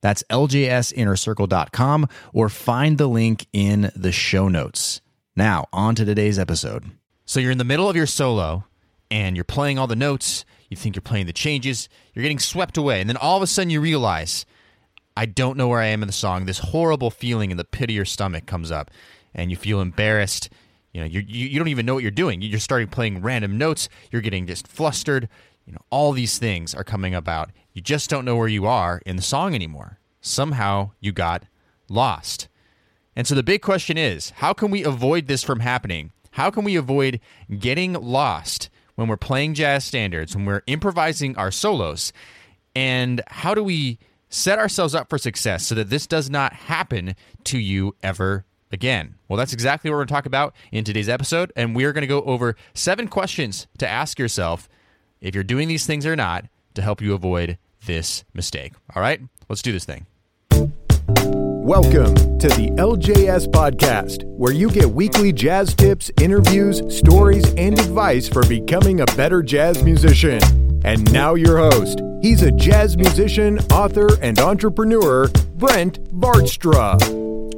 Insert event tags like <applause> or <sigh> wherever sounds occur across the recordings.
That's ljsinnercircle.com or find the link in the show notes. Now, on to today's episode. So, you're in the middle of your solo and you're playing all the notes. You think you're playing the changes. You're getting swept away. And then all of a sudden you realize, I don't know where I am in the song. This horrible feeling in the pit of your stomach comes up and you feel embarrassed. You know, you you don't even know what you're doing. You're starting playing random notes. You're getting just flustered. You know, all these things are coming about. You just don't know where you are in the song anymore. Somehow you got lost. And so the big question is how can we avoid this from happening? How can we avoid getting lost when we're playing jazz standards, when we're improvising our solos? And how do we set ourselves up for success so that this does not happen to you ever again? Well, that's exactly what we're going to talk about in today's episode. And we are going to go over seven questions to ask yourself if you're doing these things or not to help you avoid this mistake. All right, let's do this thing. Welcome to the LJS Podcast, where you get weekly jazz tips, interviews, stories, and advice for becoming a better jazz musician. And now, your host. He's a jazz musician, author, and entrepreneur, Brent Vaartstra.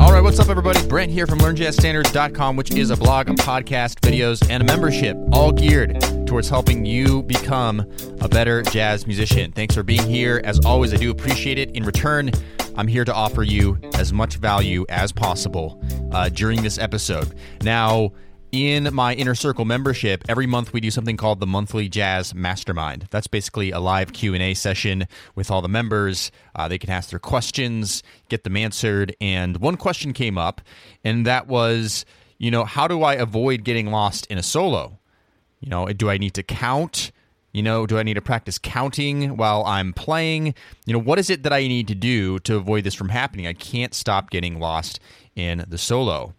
All right, what's up, everybody? Brent here from LearnJazzStandards.com, which is a blog, a podcast, videos, and a membership, all geared towards helping you become a better jazz musician. Thanks for being here. As always, I do appreciate it. In return, I'm here to offer you as much value as possible uh, during this episode. Now, in my inner circle membership every month we do something called the monthly jazz mastermind that's basically a live q&a session with all the members uh, they can ask their questions get them answered and one question came up and that was you know how do i avoid getting lost in a solo you know do i need to count you know, do I need to practice counting while I'm playing? You know, what is it that I need to do to avoid this from happening? I can't stop getting lost in the solo.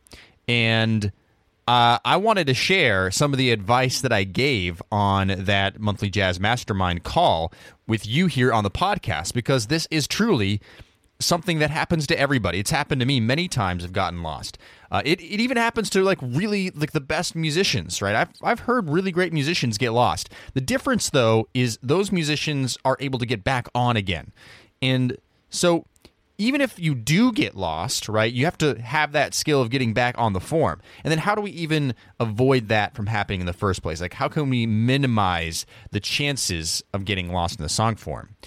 And uh, I wanted to share some of the advice that I gave on that monthly jazz mastermind call with you here on the podcast because this is truly something that happens to everybody. It's happened to me many times. I've gotten lost. Uh, it, it even happens to like really like the best musicians, right? I've I've heard really great musicians get lost. The difference though is those musicians are able to get back on again, and so even if you do get lost, right, you have to have that skill of getting back on the form. And then how do we even avoid that from happening in the first place? Like, how can we minimize the chances of getting lost in the song form?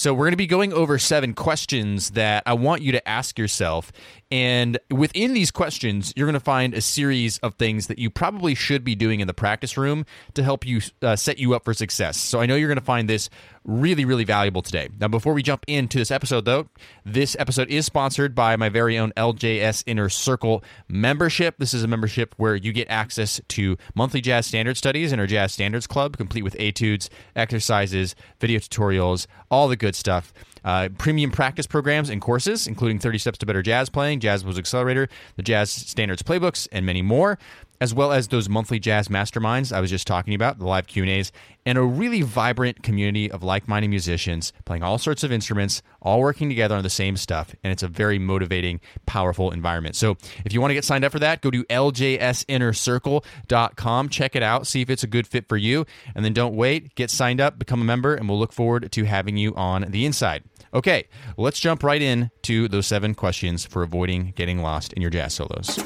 So, we're going to be going over seven questions that I want you to ask yourself. And within these questions, you're going to find a series of things that you probably should be doing in the practice room to help you uh, set you up for success. So, I know you're going to find this really, really valuable today. Now, before we jump into this episode, though, this episode is sponsored by my very own LJS Inner Circle membership. This is a membership where you get access to monthly jazz standard studies in our Jazz Standards Club, complete with etudes, exercises, video tutorials, all the good stuff. Uh, premium practice programs and courses, including 30 Steps to Better Jazz Playing, Jazz Blues Accelerator, the Jazz Standards Playbooks, and many more as well as those monthly jazz masterminds I was just talking about, the live Q&As, and a really vibrant community of like-minded musicians playing all sorts of instruments, all working together on the same stuff, and it's a very motivating, powerful environment. So, if you want to get signed up for that, go to ljsinnercircle.com, check it out, see if it's a good fit for you, and then don't wait, get signed up, become a member, and we'll look forward to having you on the inside. Okay, let's jump right in to those seven questions for avoiding getting lost in your jazz solos.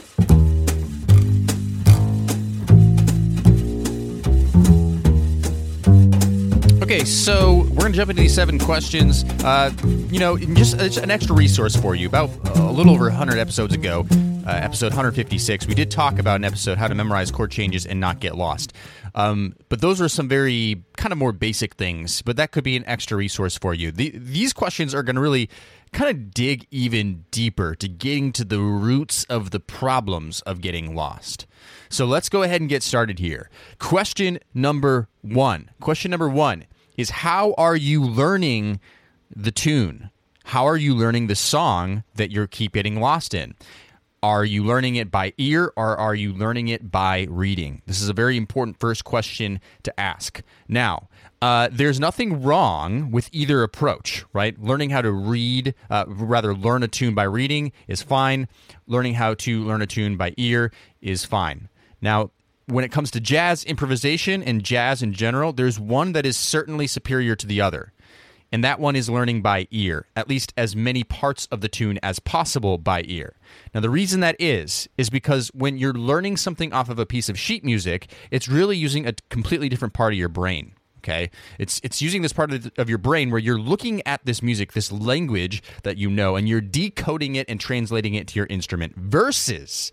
Okay, so we're going to jump into these seven questions. Uh, you know, just, just, an extra resource for you. About a little over 100 episodes ago, uh, episode 156, we did talk about an episode how to memorize chord changes and not get lost. Um, but those are some very kind of more basic things, but that could be an extra resource for you. The, these questions are going to really kind of dig even deeper to getting to the roots of the problems of getting lost. So let's go ahead and get started here. Question number one. Question number one is how are you learning the tune? how are you learning the song that you keep getting lost in? Are you learning it by ear or are you learning it by reading? This is a very important first question to ask. Now, uh, there's nothing wrong with either approach, right? Learning how to read, uh, rather, learn a tune by reading is fine. Learning how to learn a tune by ear is fine. Now, when it comes to jazz improvisation and jazz in general, there's one that is certainly superior to the other and that one is learning by ear, at least as many parts of the tune as possible by ear. Now, the reason that is, is because when you're learning something off of a piece of sheet music, it's really using a completely different part of your brain. Okay, it's it's using this part of, the, of your brain where you're looking at this music, this language that you know, and you're decoding it and translating it to your instrument. Versus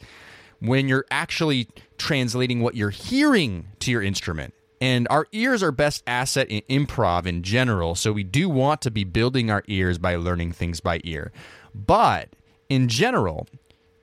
when you're actually translating what you're hearing to your instrument and our ears are best asset in improv in general, so we do want to be building our ears by learning things by ear. But in general,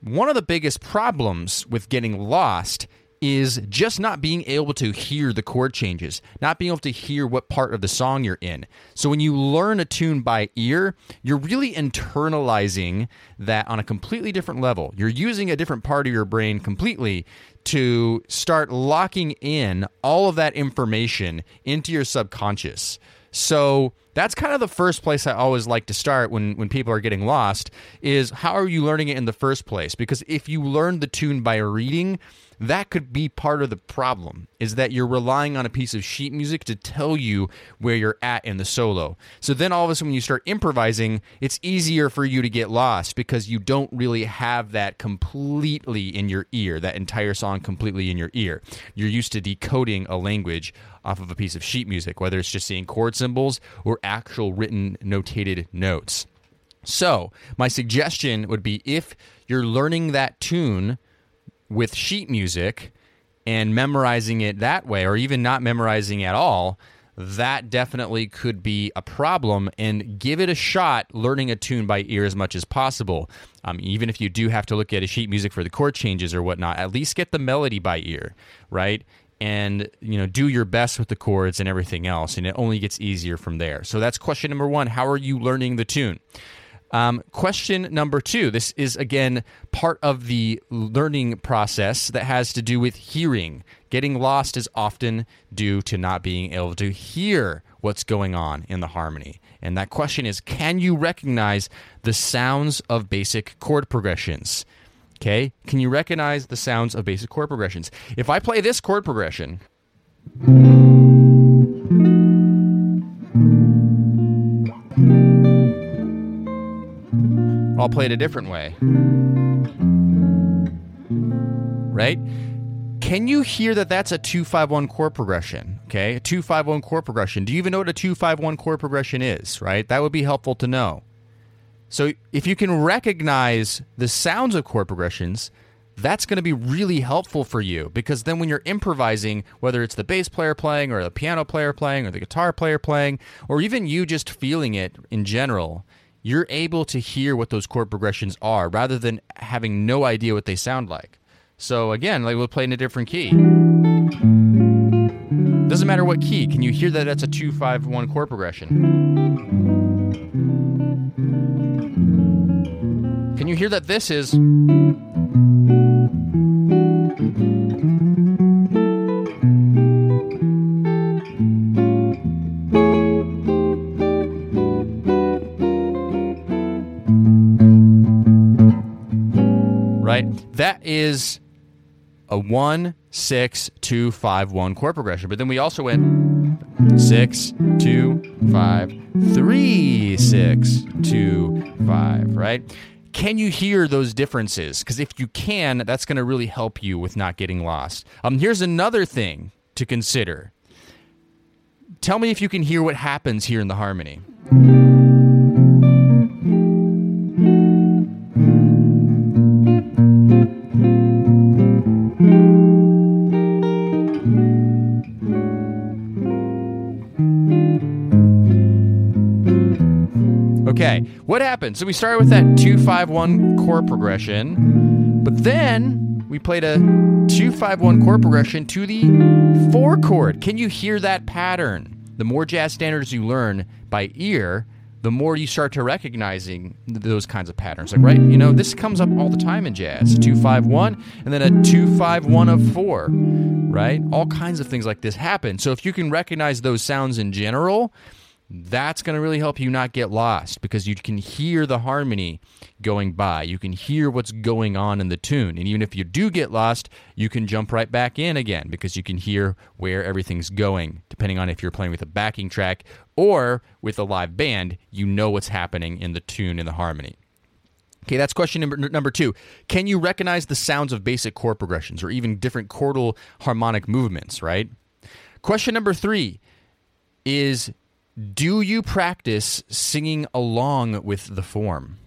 one of the biggest problems with getting lost is just not being able to hear the chord changes, not being able to hear what part of the song you're in. So when you learn a tune by ear, you're really internalizing that on a completely different level. You're using a different part of your brain completely to start locking in all of that information into your subconscious. So that's kind of the first place I always like to start when, when people are getting lost is how are you learning it in the first place? Because if you learn the tune by reading, that could be part of the problem is that you're relying on a piece of sheet music to tell you where you're at in the solo. So then all of a sudden when you start improvising, it's easier for you to get lost because you don't really have that completely in your ear, that entire song completely in your ear. You're used to decoding a language off of a piece of sheet music, whether it's just seeing chord symbols or actual written notated notes. So, my suggestion would be if you're learning that tune with sheet music and memorizing it that way, or even not memorizing at all, that definitely could be a problem. And give it a shot learning a tune by ear as much as possible. Um, even if you do have to look at a sheet music for the chord changes or whatnot, at least get the melody by ear, right? And you know, do your best with the chords and everything else, and it only gets easier from there. So that's question number one. How are you learning the tune? Um, question number two. This is again part of the learning process that has to do with hearing. Getting lost is often due to not being able to hear what's going on in the harmony. And that question is can you recognize the sounds of basic chord progressions? Okay? Can you recognize the sounds of basic chord progressions? If I play this chord progression, I'll play it a different way. Right? Can you hear that that's a 251 chord progression? Okay, a 251 chord progression. Do you even know what a 251 chord progression is, right? That would be helpful to know. So if you can recognize the sounds of chord progressions, that's going to be really helpful for you because then when you're improvising, whether it's the bass player playing or the piano player playing or the guitar player playing, or even you just feeling it in general, you're able to hear what those chord progressions are rather than having no idea what they sound like. So again, like we'll play in a different key. Doesn't matter what key. Can you hear that that's a 251 chord progression? Can you hear that this is is a one, six, two, five, one chord progression. But then we also went six, two, five, three, six, two, five, right? Can you hear those differences? Because if you can, that's going to really help you with not getting lost. Um, here's another thing to consider. Tell me if you can hear what happens here in the harmony. Happened? So we started with that 251 chord progression, but then we played a 251 chord progression to the 4 chord. Can you hear that pattern? The more jazz standards you learn by ear, the more you start to recognizing those kinds of patterns. Like, right, you know, this comes up all the time in jazz. Two five one, and then a two five one of four, right? All kinds of things like this happen. So if you can recognize those sounds in general, that's going to really help you not get lost because you can hear the harmony going by. You can hear what's going on in the tune. And even if you do get lost, you can jump right back in again because you can hear where everything's going. Depending on if you're playing with a backing track or with a live band, you know what's happening in the tune and the harmony. Okay, that's question number number two. Can you recognize the sounds of basic chord progressions or even different chordal harmonic movements, right? Question number three is do you practice singing along with the form?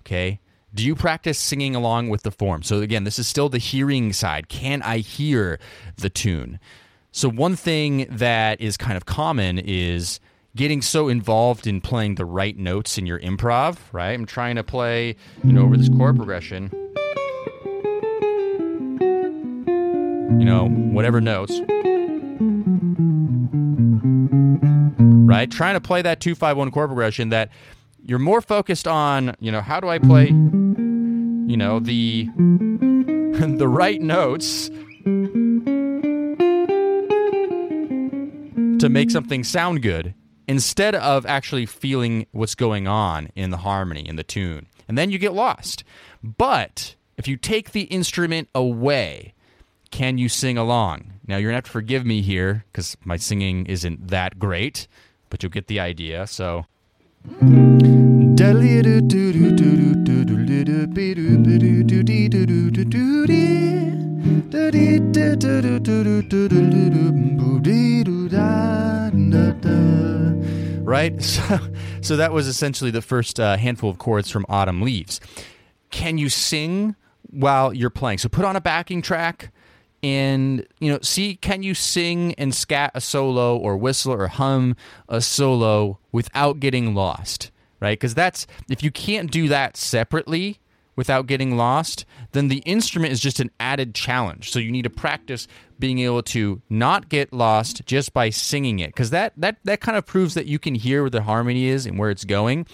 Okay. Do you practice singing along with the form? So, again, this is still the hearing side. Can I hear the tune? So, one thing that is kind of common is getting so involved in playing the right notes in your improv, right? I'm trying to play, you know, over this chord progression, you know, whatever notes. Right? Trying to play that 251 chord progression that you're more focused on, you know, how do I play, you know, the <laughs> the right notes to make something sound good instead of actually feeling what's going on in the harmony in the tune. And then you get lost. But if you take the instrument away, can you sing along? Now you're gonna have to forgive me here because my singing isn't that great but you'll get the idea. So. Right? <laughs> So, so that was essentially the first uh, handful of chords from Autumn Leaves. Can you sing while you're playing? So put on a backing track and you know see can you sing and scat a solo or whistle or hum a solo without getting lost right? Because that's if you can't do that separately without getting lost then the instrument is just an added challenge. So you need to practice being able to not get lost just by singing it. Because that that that kind of proves that you can hear where the harmony is and where it's going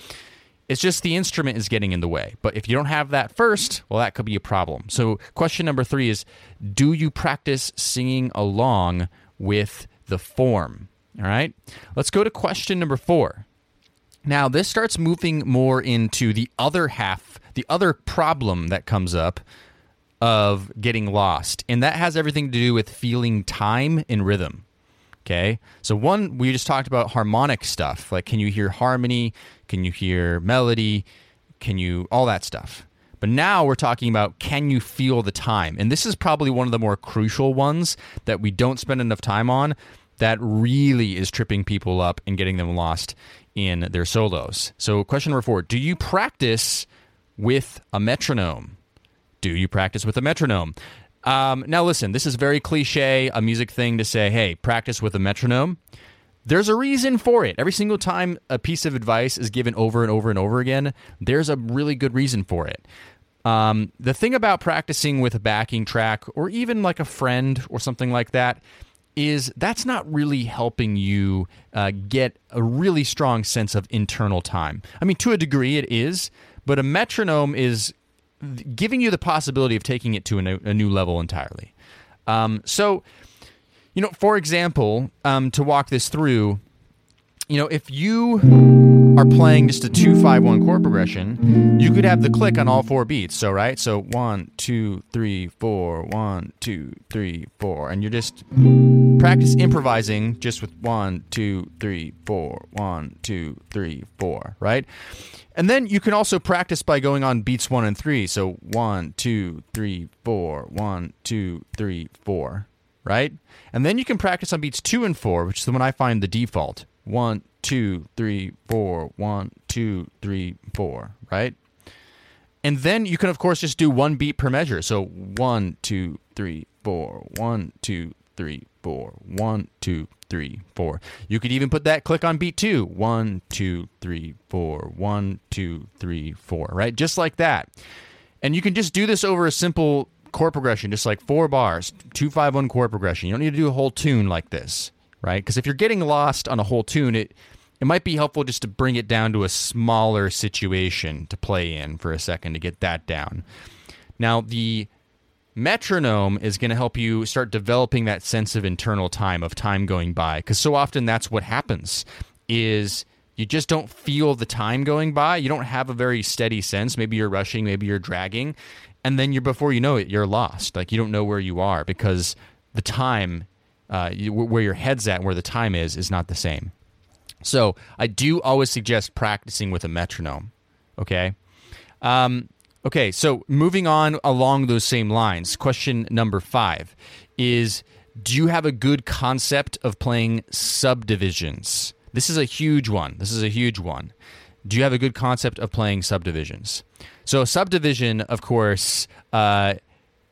it's just the instrument is getting in the way. But if you don't have that first, well, that could be a problem. So, question number three is Do you practice singing along with the form? All right. Let's go to question number four. Now, this starts moving more into the other half, the other problem that comes up of getting lost. And that has everything to do with feeling time and rhythm. Okay. So, one, we just talked about harmonic stuff. Like, can you hear harmony? Can you hear melody? Can you, all that stuff. But now we're talking about can you feel the time? And this is probably one of the more crucial ones that we don't spend enough time on that really is tripping people up and getting them lost in their solos. So, question number four Do you practice with a metronome? Do you practice with a metronome? Um, now, listen, this is very cliche, a music thing to say, hey, practice with a metronome. There's a reason for it. Every single time a piece of advice is given over and over and over again, there's a really good reason for it. Um, the thing about practicing with a backing track or even like a friend or something like that is that's not really helping you uh, get a really strong sense of internal time. I mean, to a degree, it is, but a metronome is giving you the possibility of taking it to a new, a new level entirely. Um, so, you know, for example, um, to walk this through, you know, if you are playing just a two five one chord progression, you could have the click on all four beats. So right, so one, two, three, four, one, two, three, four, and you're just practice improvising just with one, two, three, four, one, two, three, four, right? And then you can also practice by going on beats one and three. So one, two, three, four, one, two, three, four, right? And then you can practice on beats two and four, which is the one I find the default. One, two, three, four, one, two, three, four, right? And then you can, of course, just do one beat per measure. So one, two, three, four, one, two, three, four, one, two, three, four. You could even put that click on beat two. One, two, three, four. One, two, three, four. Right? Just like that. And you can just do this over a simple chord progression, just like four bars, two, five, one chord progression. You don't need to do a whole tune like this, right? Because if you're getting lost on a whole tune, it it might be helpful just to bring it down to a smaller situation to play in for a second to get that down. Now, the metronome is going to help you start developing that sense of internal time of time going by because so often that's what happens is you just don't feel the time going by. You don't have a very steady sense. Maybe you're rushing maybe you're dragging and then you're before you know it you're lost. Like you don't know where you are because the time uh, where your head's at where the time is is not the same so I do always suggest practicing with a metronome. Okay. Um, okay. So moving on along those same lines, question number five is Do you have a good concept of playing subdivisions? This is a huge one. This is a huge one. Do you have a good concept of playing subdivisions? So, a subdivision, of course, uh,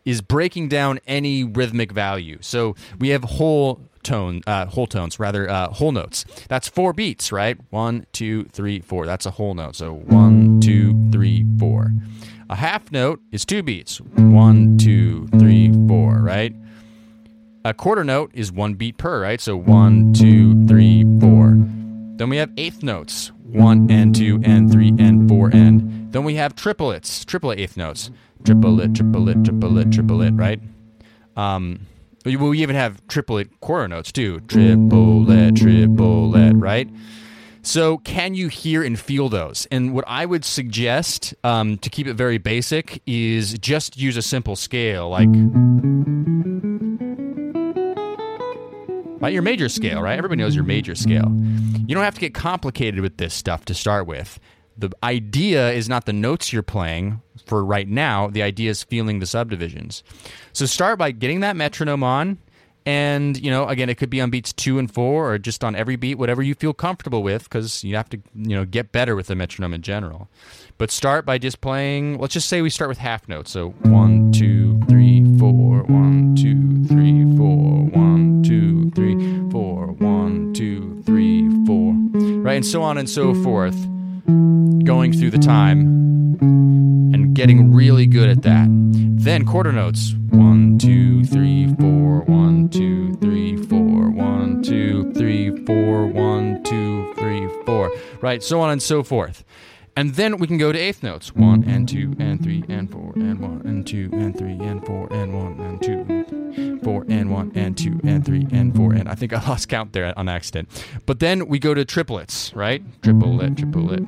is breaking down any rhythmic value. So we have whole tone, uh, whole tones, rather uh, whole notes. That's four beats, right? One, two, three, four. That's a whole note. So one, two, three, four. A half note is two beats. One, two, three, four, right? A quarter note is one beat per, right? So one, two, three, four. Then we have eighth notes. One and two and three and four and. Then we have triplets, triplet eighth notes triplet, triplet, triplet, triplet, right? Um, we, we even have triplet quarter notes too. Triplet, triplet, right? So, can you hear and feel those? And what I would suggest um, to keep it very basic is just use a simple scale, like your major scale, right? Everybody knows your major scale. You don't have to get complicated with this stuff to start with the idea is not the notes you're playing for right now. The idea is feeling the subdivisions. So start by getting that metronome on. And, you know, again, it could be on beats two and four or just on every beat, whatever you feel comfortable with, because you have to, you know, get better with the metronome in general. But start by just playing, let's just say we start with half notes. So one, two, three, four, one, two, three, four, one, two, three, four, one, two, three, four, right? And so on and so forth going through the time and getting really good at that. Then quarter notes one, two, three, four, one, two, three, four, one, two, three, four, one, two, three, four, right? So on and so forth. And then we can go to eighth notes. One and two and three and four and one and two and three and four and one and two, four and one and two and three and four and I think I <laughs> lost count there on accident. But then we go to triplets, right? Triplet, triplet.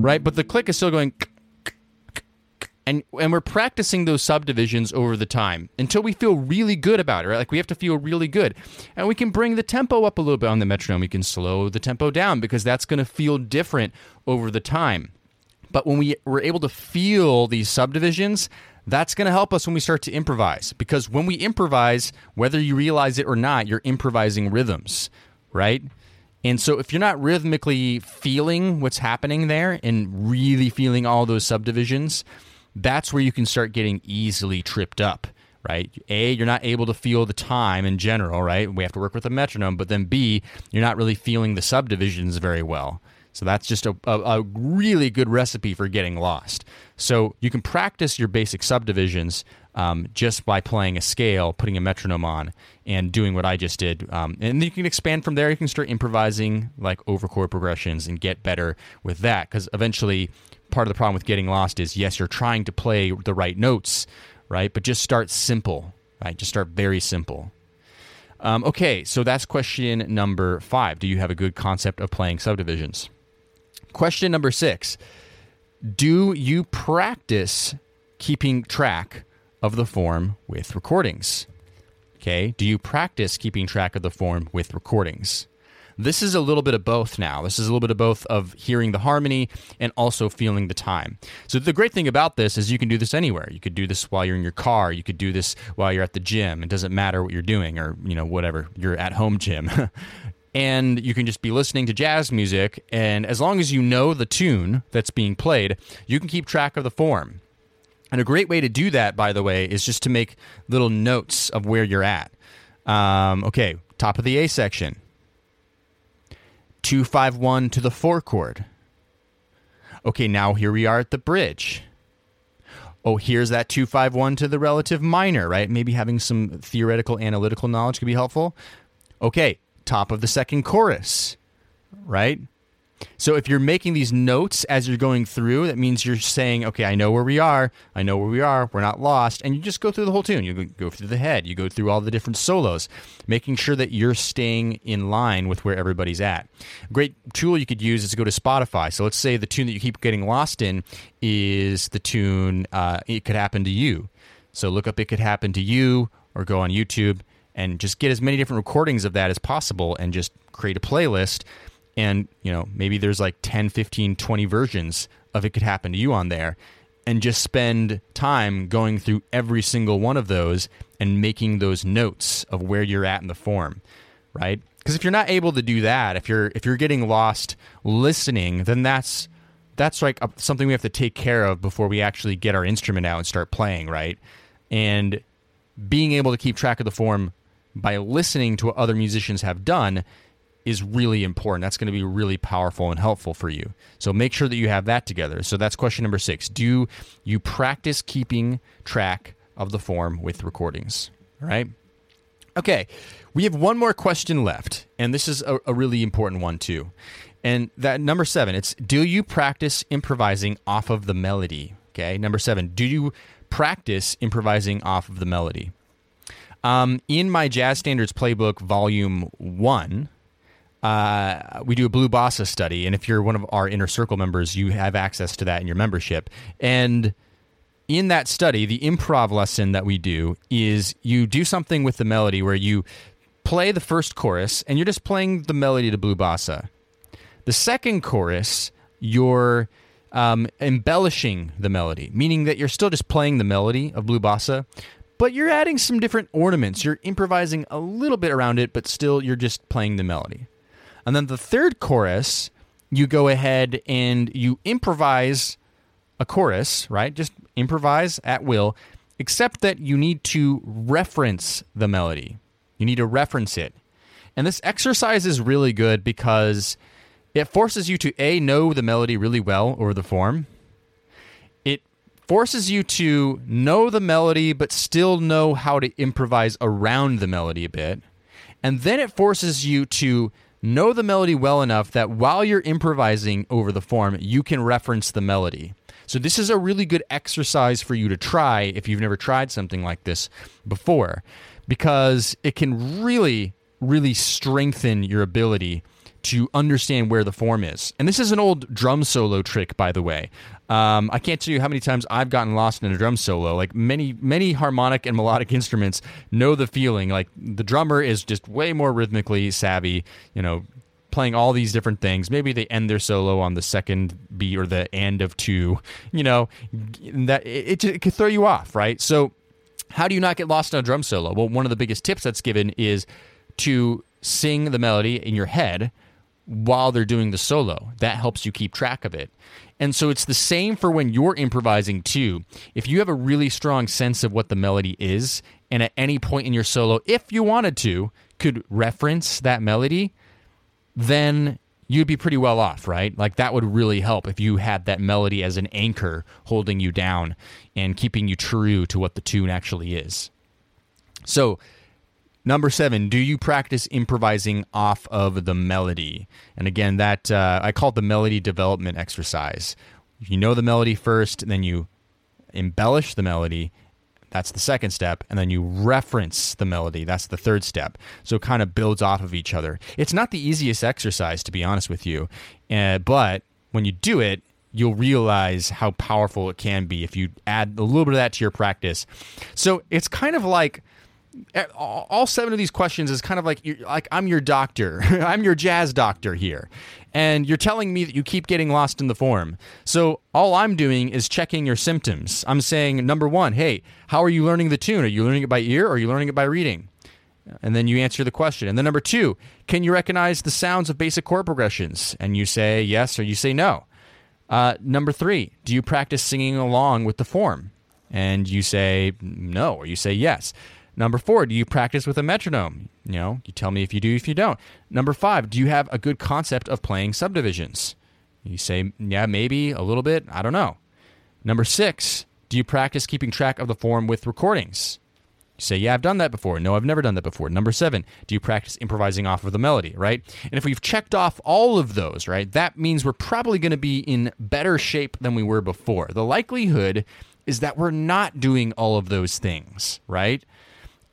Right? But the click is still going and and we're practicing those subdivisions over the time until we feel really good about it right like we have to feel really good and we can bring the tempo up a little bit on the metronome we can slow the tempo down because that's going to feel different over the time but when we we're able to feel these subdivisions that's going to help us when we start to improvise because when we improvise whether you realize it or not you're improvising rhythms right and so if you're not rhythmically feeling what's happening there and really feeling all those subdivisions that's where you can start getting easily tripped up right? A, you're not able to feel the time in general, right? We have to work with a metronome, but then B, you're not really feeling the subdivisions very well. So that's just a, a, a, really good recipe for getting lost. So you can practice your basic subdivisions um, just by playing a scale, putting a metronome on, and doing what I just did. Um, and you can expand from there. You can start improvising like over chord progressions and get better with that because eventually part of the problem with getting lost is yes, you're trying to play the right notes, right? But just start simple, right? Just start very simple. Um, okay, so that's question number five. Do you have a good concept of playing subdivisions? Question number six Do you practice keeping track of the form with recordings? Okay, do you practice keeping track of the form with recordings? This is a little bit of both now. This is a little bit of both of hearing the harmony and also feeling the time. So the great thing about this is you can do this anywhere. You could do this while you're in your car. You could do this while you're at the gym. It doesn't matter what you're doing or, you know, whatever, your at home gym. <laughs> and you can just be listening to jazz music and as long as you know the tune that's being played, you can keep track of the form. And a great way to do that, by the way, is just to make little notes of where you're at. Um, okay, top of the A section. 251 to the four chord. Okay, now here we are at the bridge. Oh, here's that 251 to the relative minor, right? Maybe having some theoretical analytical knowledge could be helpful. Okay, top of the second chorus, right? So if you're making these notes as you're going through, that means you're saying, okay, I know where we are. I know where we are. We're not lost. And you just go through the whole tune. You go through the head. You go through all the different solos, making sure that you're staying in line with where everybody's at. A great tool you could use is to go to Spotify. So let's say the tune that you keep getting lost in is the tune uh, It Could Happen to You. So look up It Could Happen to You or go on YouTube and just get as many different recordings of that as possible and just create a playlist. And you know maybe there's like 10 15 20 versions of it could happen to you on there. And just spend time going through every single one of those and making those notes of where you're at in the form right? Because if you're not able to do that if you're if you're getting lost listening then that's that's like a, something we have to take care of before we actually get our instrument out and start playing right? And being able to keep track of the form by listening to what other musicians have done is really important. That's going to be really powerful and helpful for you. So make sure that you have that together. So that's question number six. Do you practice keeping track of the form with recordings? All right. Okay. We have one more question left, and this is a, a really important one too. And that number seven, it's do you practice improvising off of the melody? Okay. Number seven, do you practice improvising off of the melody? Um, in my Jazz Standards Playbook, Volume 1, uh, we do a Blue Bossa study, and if you're one of our inner circle members, you have access to that in your membership. And in that study, the improv lesson that we do is you do something with the melody where you play the first chorus and you're just playing the melody to Blue Bossa. The second chorus, you're um, embellishing the melody, meaning that you're still just playing the melody of Blue Bossa, but you're adding some different ornaments. You're improvising a little bit around it, but still you're just playing the melody. And then the third chorus, you go ahead and you improvise a chorus, right? Just improvise at will, except that you need to reference the melody. You need to reference it. And this exercise is really good because it forces you to A, know the melody really well or the form. Forces you to know the melody, but still know how to improvise around the melody a bit. And then it forces you to know the melody well enough that while you're improvising over the form, you can reference the melody. So, this is a really good exercise for you to try if you've never tried something like this before, because it can really, really strengthen your ability to understand where the form is. And this is an old drum solo trick, by the way. Um, I can't tell you how many times I've gotten lost in a drum solo. Like many, many harmonic and melodic instruments know the feeling. Like the drummer is just way more rhythmically savvy, you know, playing all these different things. Maybe they end their solo on the second beat or the end of two, you know, that it, it, it could throw you off, right? So, how do you not get lost in a drum solo? Well, one of the biggest tips that's given is to sing the melody in your head while they're doing the solo. That helps you keep track of it. And so it's the same for when you're improvising too. If you have a really strong sense of what the melody is, and at any point in your solo, if you wanted to, could reference that melody, then you'd be pretty well off, right? Like that would really help if you had that melody as an anchor holding you down and keeping you true to what the tune actually is. So, Number seven, do you practice improvising off of the melody? And again, that uh, I call it the melody development exercise. You know the melody first, then you embellish the melody. That's the second step. And then you reference the melody. That's the third step. So it kind of builds off of each other. It's not the easiest exercise, to be honest with you. Uh, but when you do it, you'll realize how powerful it can be if you add a little bit of that to your practice. So it's kind of like all seven of these questions is kind of like like I'm your doctor. <laughs> I'm your jazz doctor here. And you're telling me that you keep getting lost in the form. So all I'm doing is checking your symptoms. I'm saying number 1, hey, how are you learning the tune? Are you learning it by ear or are you learning it by reading? And then you answer the question. And then number 2, can you recognize the sounds of basic chord progressions? And you say yes or you say no. Uh, number 3, do you practice singing along with the form? And you say no or you say yes. Number four, do you practice with a metronome? You know, you tell me if you do, if you don't. Number five, do you have a good concept of playing subdivisions? You say, yeah, maybe a little bit. I don't know. Number six, do you practice keeping track of the form with recordings? You say, Yeah, I've done that before. No, I've never done that before. Number seven, do you practice improvising off of the melody, right? And if we've checked off all of those, right, that means we're probably going to be in better shape than we were before. The likelihood is that we're not doing all of those things, right?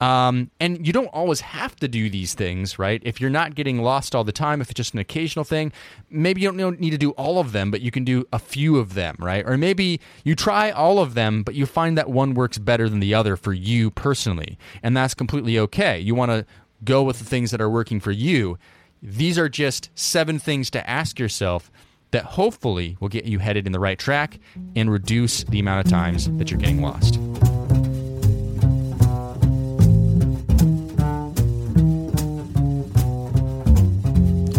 Um, and you don't always have to do these things, right? If you're not getting lost all the time, if it's just an occasional thing, maybe you don't need to do all of them, but you can do a few of them, right? Or maybe you try all of them, but you find that one works better than the other for you personally. And that's completely okay. You want to go with the things that are working for you. These are just seven things to ask yourself that hopefully will get you headed in the right track and reduce the amount of times that you're getting lost.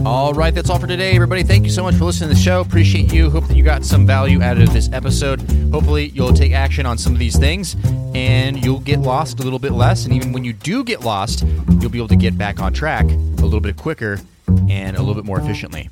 All right, that's all for today, everybody. Thank you so much for listening to the show. Appreciate you. Hope that you got some value out of this episode. Hopefully, you'll take action on some of these things and you'll get lost a little bit less. And even when you do get lost, you'll be able to get back on track a little bit quicker and a little bit more efficiently.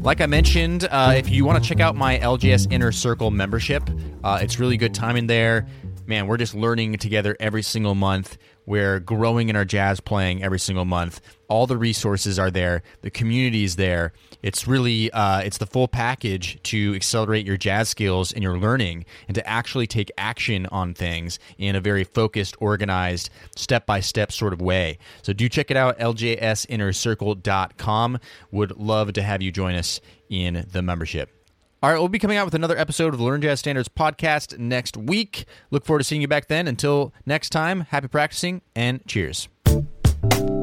Like I mentioned, uh, if you want to check out my LJS Inner Circle membership, uh, it's really good time in there. Man, we're just learning together every single month. We're growing in our jazz playing every single month. All the resources are there. The community is there. It's really uh, it's the full package to accelerate your jazz skills and your learning, and to actually take action on things in a very focused, organized, step by step sort of way. So do check it out. LJSinnercircle.com. Would love to have you join us in the membership. All right, we'll be coming out with another episode of the Learn Jazz Standards podcast next week. Look forward to seeing you back then. Until next time, happy practicing and cheers.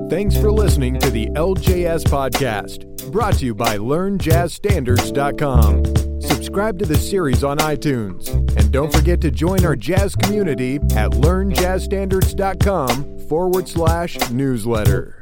Thanks for listening to the LJS podcast, brought to you by LearnJazzStandards.com. Subscribe to the series on iTunes, and don't forget to join our jazz community at LearnJazzStandards.com forward slash newsletter.